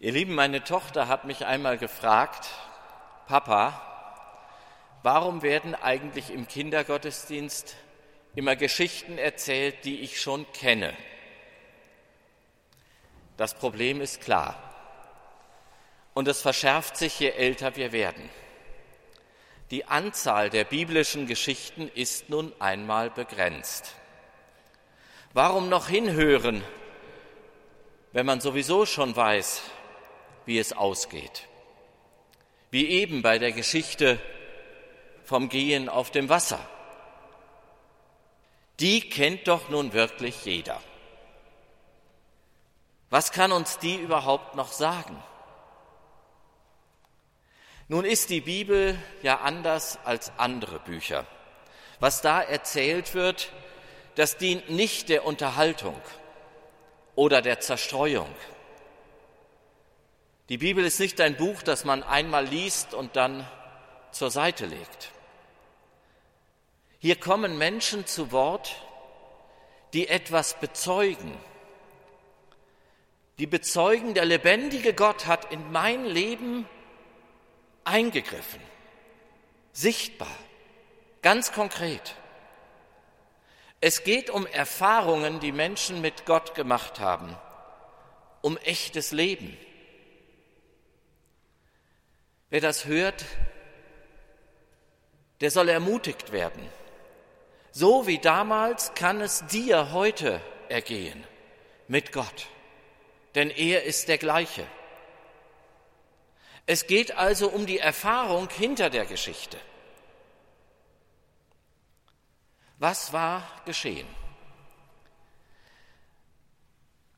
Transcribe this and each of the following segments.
Ihr Lieben, meine Tochter hat mich einmal gefragt, Papa, warum werden eigentlich im Kindergottesdienst immer Geschichten erzählt, die ich schon kenne? Das Problem ist klar. Und es verschärft sich, je älter wir werden. Die Anzahl der biblischen Geschichten ist nun einmal begrenzt. Warum noch hinhören, wenn man sowieso schon weiß, wie es ausgeht. Wie eben bei der Geschichte vom Gehen auf dem Wasser. Die kennt doch nun wirklich jeder. Was kann uns die überhaupt noch sagen? Nun ist die Bibel ja anders als andere Bücher. Was da erzählt wird, das dient nicht der Unterhaltung oder der Zerstreuung die Bibel ist nicht ein Buch, das man einmal liest und dann zur Seite legt. Hier kommen Menschen zu Wort, die etwas bezeugen, die bezeugen, der lebendige Gott hat in mein Leben eingegriffen, sichtbar, ganz konkret. Es geht um Erfahrungen, die Menschen mit Gott gemacht haben, um echtes Leben. Wer das hört, der soll ermutigt werden. So wie damals kann es dir heute ergehen mit Gott, denn er ist der gleiche. Es geht also um die Erfahrung hinter der Geschichte. Was war geschehen?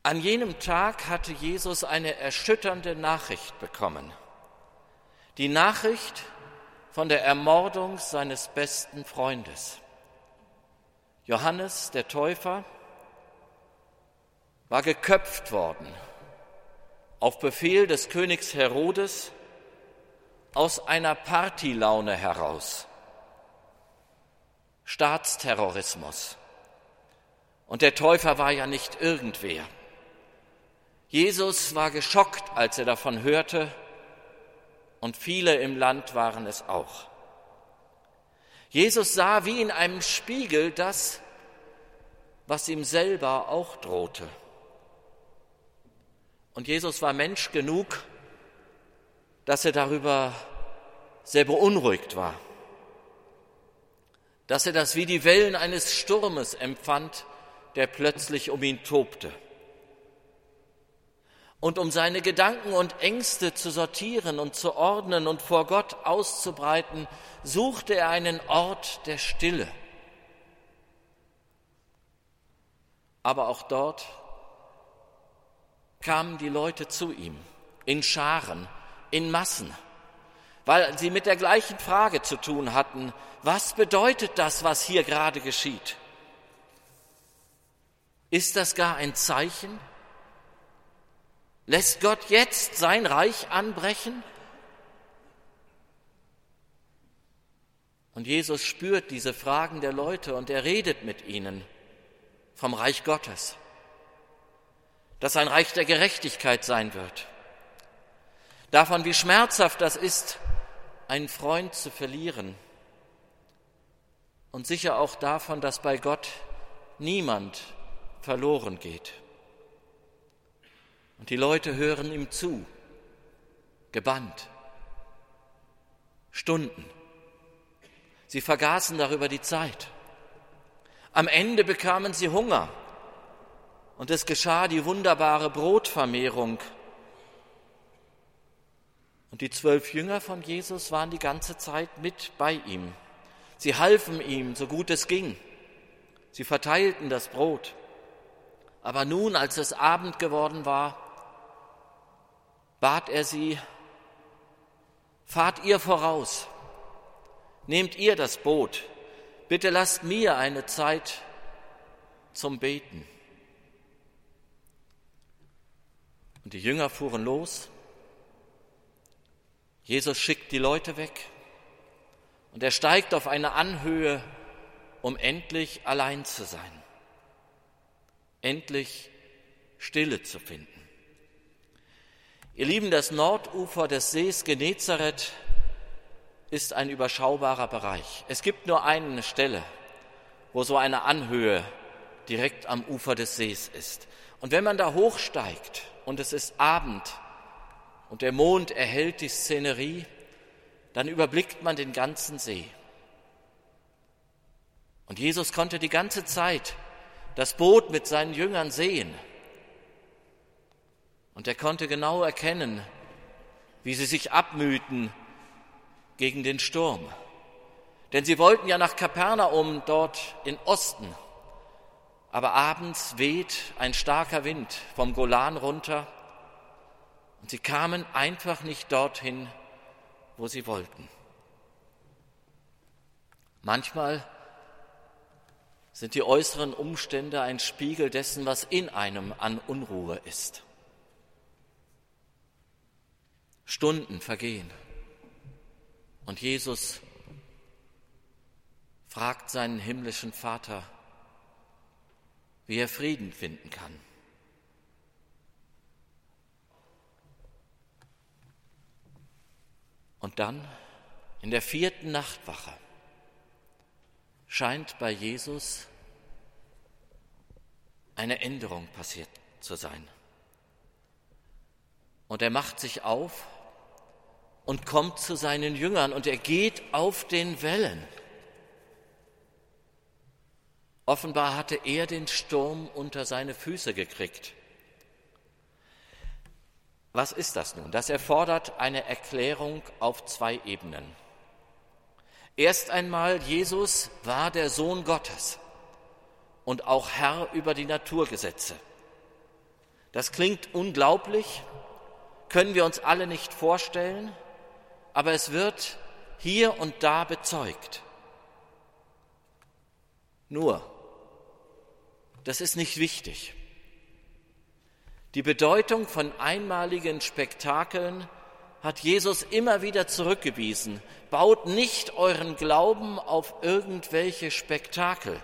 An jenem Tag hatte Jesus eine erschütternde Nachricht bekommen die Nachricht von der Ermordung seines besten Freundes. Johannes der Täufer war geköpft worden auf Befehl des Königs Herodes aus einer Partylaune heraus. Staatsterrorismus. Und der Täufer war ja nicht irgendwer. Jesus war geschockt, als er davon hörte und viele im Land waren es auch. Jesus sah wie in einem Spiegel das, was ihm selber auch drohte. Und Jesus war Mensch genug, dass er darüber sehr beunruhigt war, dass er das wie die Wellen eines Sturmes empfand, der plötzlich um ihn tobte. Und um seine Gedanken und Ängste zu sortieren und zu ordnen und vor Gott auszubreiten, suchte er einen Ort der Stille. Aber auch dort kamen die Leute zu ihm, in Scharen, in Massen, weil sie mit der gleichen Frage zu tun hatten, was bedeutet das, was hier gerade geschieht? Ist das gar ein Zeichen? Lässt Gott jetzt sein Reich anbrechen? Und Jesus spürt diese Fragen der Leute und er redet mit ihnen vom Reich Gottes, das ein Reich der Gerechtigkeit sein wird. Davon, wie schmerzhaft das ist, einen Freund zu verlieren. Und sicher auch davon, dass bei Gott niemand verloren geht. Und die Leute hören ihm zu, gebannt. Stunden. Sie vergaßen darüber die Zeit. Am Ende bekamen sie Hunger und es geschah die wunderbare Brotvermehrung. Und die zwölf Jünger von Jesus waren die ganze Zeit mit bei ihm. Sie halfen ihm, so gut es ging. Sie verteilten das Brot. Aber nun, als es Abend geworden war, bat er sie, fahrt ihr voraus, nehmt ihr das Boot, bitte lasst mir eine Zeit zum Beten. Und die Jünger fuhren los. Jesus schickt die Leute weg und er steigt auf eine Anhöhe, um endlich allein zu sein, endlich Stille zu finden. Ihr Lieben, das Nordufer des Sees Genezareth ist ein überschaubarer Bereich. Es gibt nur eine Stelle, wo so eine Anhöhe direkt am Ufer des Sees ist. Und wenn man da hochsteigt und es ist Abend und der Mond erhellt die Szenerie, dann überblickt man den ganzen See. Und Jesus konnte die ganze Zeit das Boot mit seinen Jüngern sehen. Und er konnte genau erkennen, wie sie sich abmühten gegen den Sturm. Denn sie wollten ja nach Kapernaum dort in Osten. Aber abends weht ein starker Wind vom Golan runter und sie kamen einfach nicht dorthin, wo sie wollten. Manchmal sind die äußeren Umstände ein Spiegel dessen, was in einem an Unruhe ist. Stunden vergehen und Jesus fragt seinen himmlischen Vater, wie er Frieden finden kann. Und dann in der vierten Nachtwache scheint bei Jesus eine Änderung passiert zu sein. Und er macht sich auf und kommt zu seinen Jüngern und er geht auf den Wellen. Offenbar hatte er den Sturm unter seine Füße gekriegt. Was ist das nun? Das erfordert eine Erklärung auf zwei Ebenen. Erst einmal, Jesus war der Sohn Gottes und auch Herr über die Naturgesetze. Das klingt unglaublich, können wir uns alle nicht vorstellen, aber es wird hier und da bezeugt. Nur, das ist nicht wichtig. Die Bedeutung von einmaligen Spektakeln hat Jesus immer wieder zurückgewiesen. Baut nicht euren Glauben auf irgendwelche Spektakel,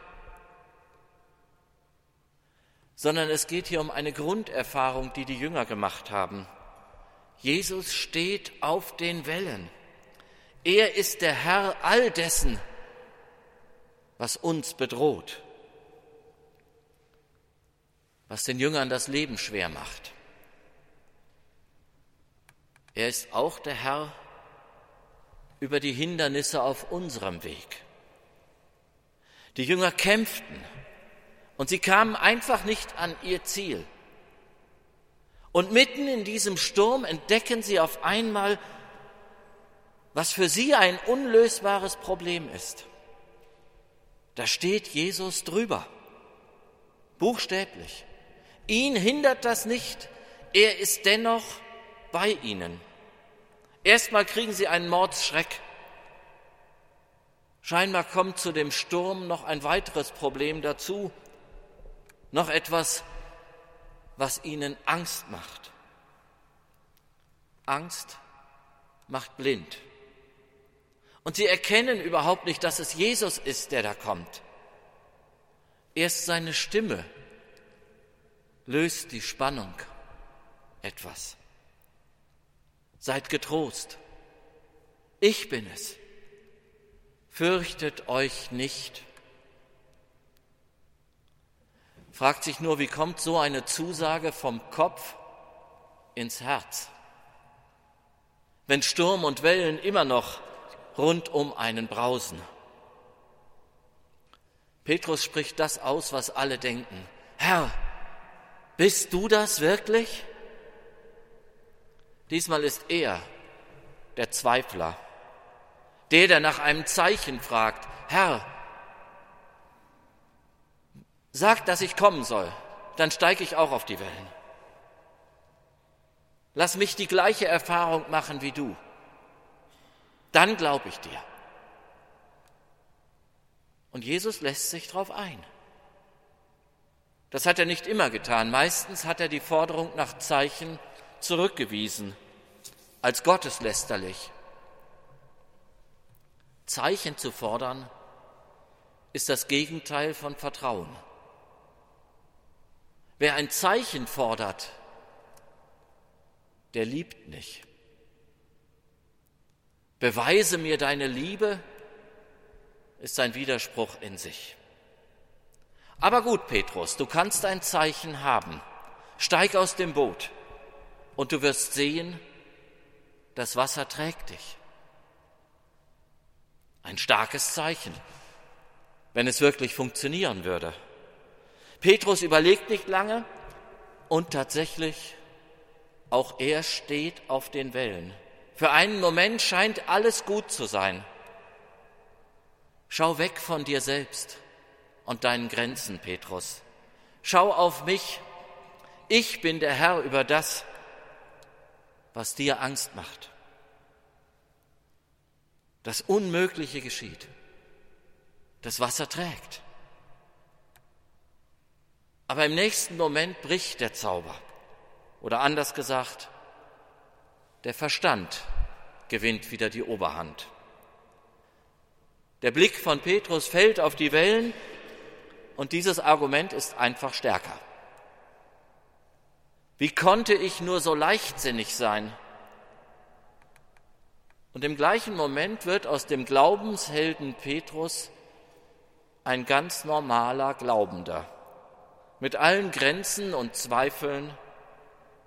sondern es geht hier um eine Grunderfahrung, die die Jünger gemacht haben. Jesus steht auf den Wellen. Er ist der Herr all dessen, was uns bedroht was den Jüngern das Leben schwer macht. Er ist auch der Herr über die Hindernisse auf unserem Weg. Die Jünger kämpften und sie kamen einfach nicht an ihr Ziel. Und mitten in diesem Sturm entdecken sie auf einmal, was für sie ein unlösbares Problem ist. Da steht Jesus drüber, buchstäblich. Ihn hindert das nicht, er ist dennoch bei ihnen. Erstmal kriegen sie einen Mordsschreck. Scheinbar kommt zu dem Sturm noch ein weiteres Problem dazu, noch etwas, was ihnen Angst macht. Angst macht blind. Und sie erkennen überhaupt nicht, dass es Jesus ist, der da kommt. Erst seine Stimme löst die Spannung etwas. Seid getrost. Ich bin es. Fürchtet euch nicht. Fragt sich nur, wie kommt so eine Zusage vom Kopf ins Herz? Wenn Sturm und Wellen immer noch rund um einen brausen. Petrus spricht das aus, was alle denken. Herr, bist du das wirklich? Diesmal ist er der Zweifler, der, der nach einem Zeichen fragt, Herr, sag, dass ich kommen soll, dann steige ich auch auf die Wellen. Lass mich die gleiche Erfahrung machen wie du. Dann glaube ich dir. Und Jesus lässt sich darauf ein. Das hat er nicht immer getan. Meistens hat er die Forderung nach Zeichen zurückgewiesen, als gotteslästerlich. Zeichen zu fordern ist das Gegenteil von Vertrauen. Wer ein Zeichen fordert, der liebt nicht. Beweise mir deine Liebe ist ein Widerspruch in sich. Aber gut, Petrus, du kannst ein Zeichen haben. Steig aus dem Boot und du wirst sehen, das Wasser trägt dich. Ein starkes Zeichen, wenn es wirklich funktionieren würde. Petrus überlegt nicht lange und tatsächlich, auch er steht auf den Wellen. Für einen Moment scheint alles gut zu sein. Schau weg von dir selbst und deinen Grenzen, Petrus. Schau auf mich. Ich bin der Herr über das, was dir Angst macht. Das Unmögliche geschieht. Das Wasser trägt. Aber im nächsten Moment bricht der Zauber. Oder anders gesagt, der Verstand gewinnt wieder die Oberhand. Der Blick von Petrus fällt auf die Wellen und dieses Argument ist einfach stärker. Wie konnte ich nur so leichtsinnig sein? Und im gleichen Moment wird aus dem Glaubenshelden Petrus ein ganz normaler Glaubender, mit allen Grenzen und Zweifeln,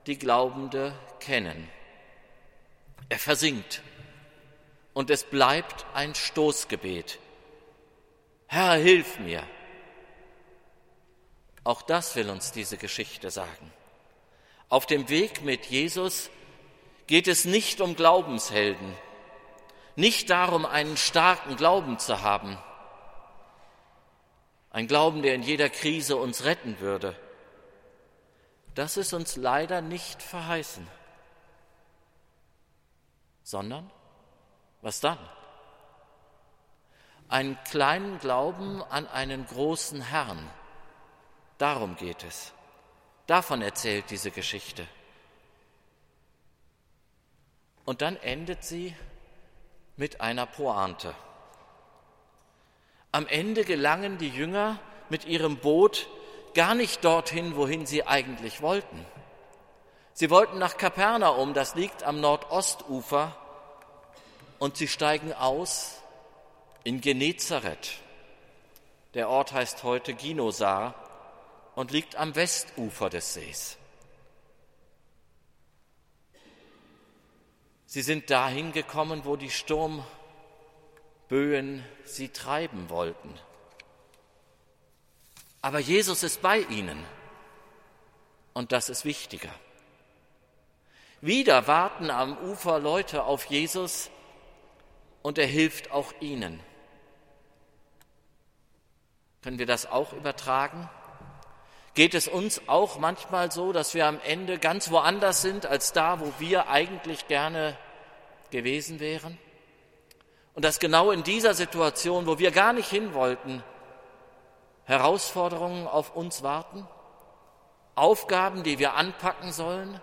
die Glaubende kennen. Er versinkt und es bleibt ein Stoßgebet. Herr, hilf mir. Auch das will uns diese Geschichte sagen. Auf dem Weg mit Jesus geht es nicht um Glaubenshelden, nicht darum, einen starken Glauben zu haben, ein Glauben, der in jeder Krise uns retten würde. Das ist uns leider nicht verheißen, sondern was dann? Einen kleinen Glauben an einen großen Herrn. Darum geht es. Davon erzählt diese Geschichte. Und dann endet sie mit einer Pointe. Am Ende gelangen die Jünger mit ihrem Boot gar nicht dorthin, wohin sie eigentlich wollten. Sie wollten nach Kapernaum, das liegt am Nordostufer, und sie steigen aus in Genezareth. Der Ort heißt heute Ginosar und liegt am Westufer des Sees. Sie sind dahin gekommen, wo die Sturmböen sie treiben wollten. Aber Jesus ist bei ihnen und das ist wichtiger. Wieder warten am Ufer Leute auf Jesus, und er hilft auch ihnen. Können wir das auch übertragen? Geht es uns auch manchmal so, dass wir am Ende ganz woanders sind als da, wo wir eigentlich gerne gewesen wären? Und dass genau in dieser Situation, wo wir gar nicht hin wollten, Herausforderungen auf uns warten? Aufgaben, die wir anpacken sollen,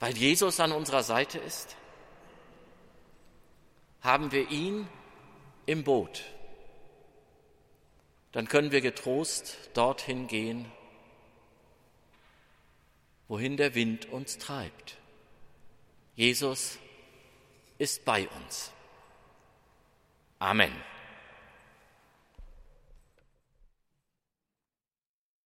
weil Jesus an unserer Seite ist? haben wir ihn im Boot, dann können wir getrost dorthin gehen, wohin der Wind uns treibt. Jesus ist bei uns. Amen.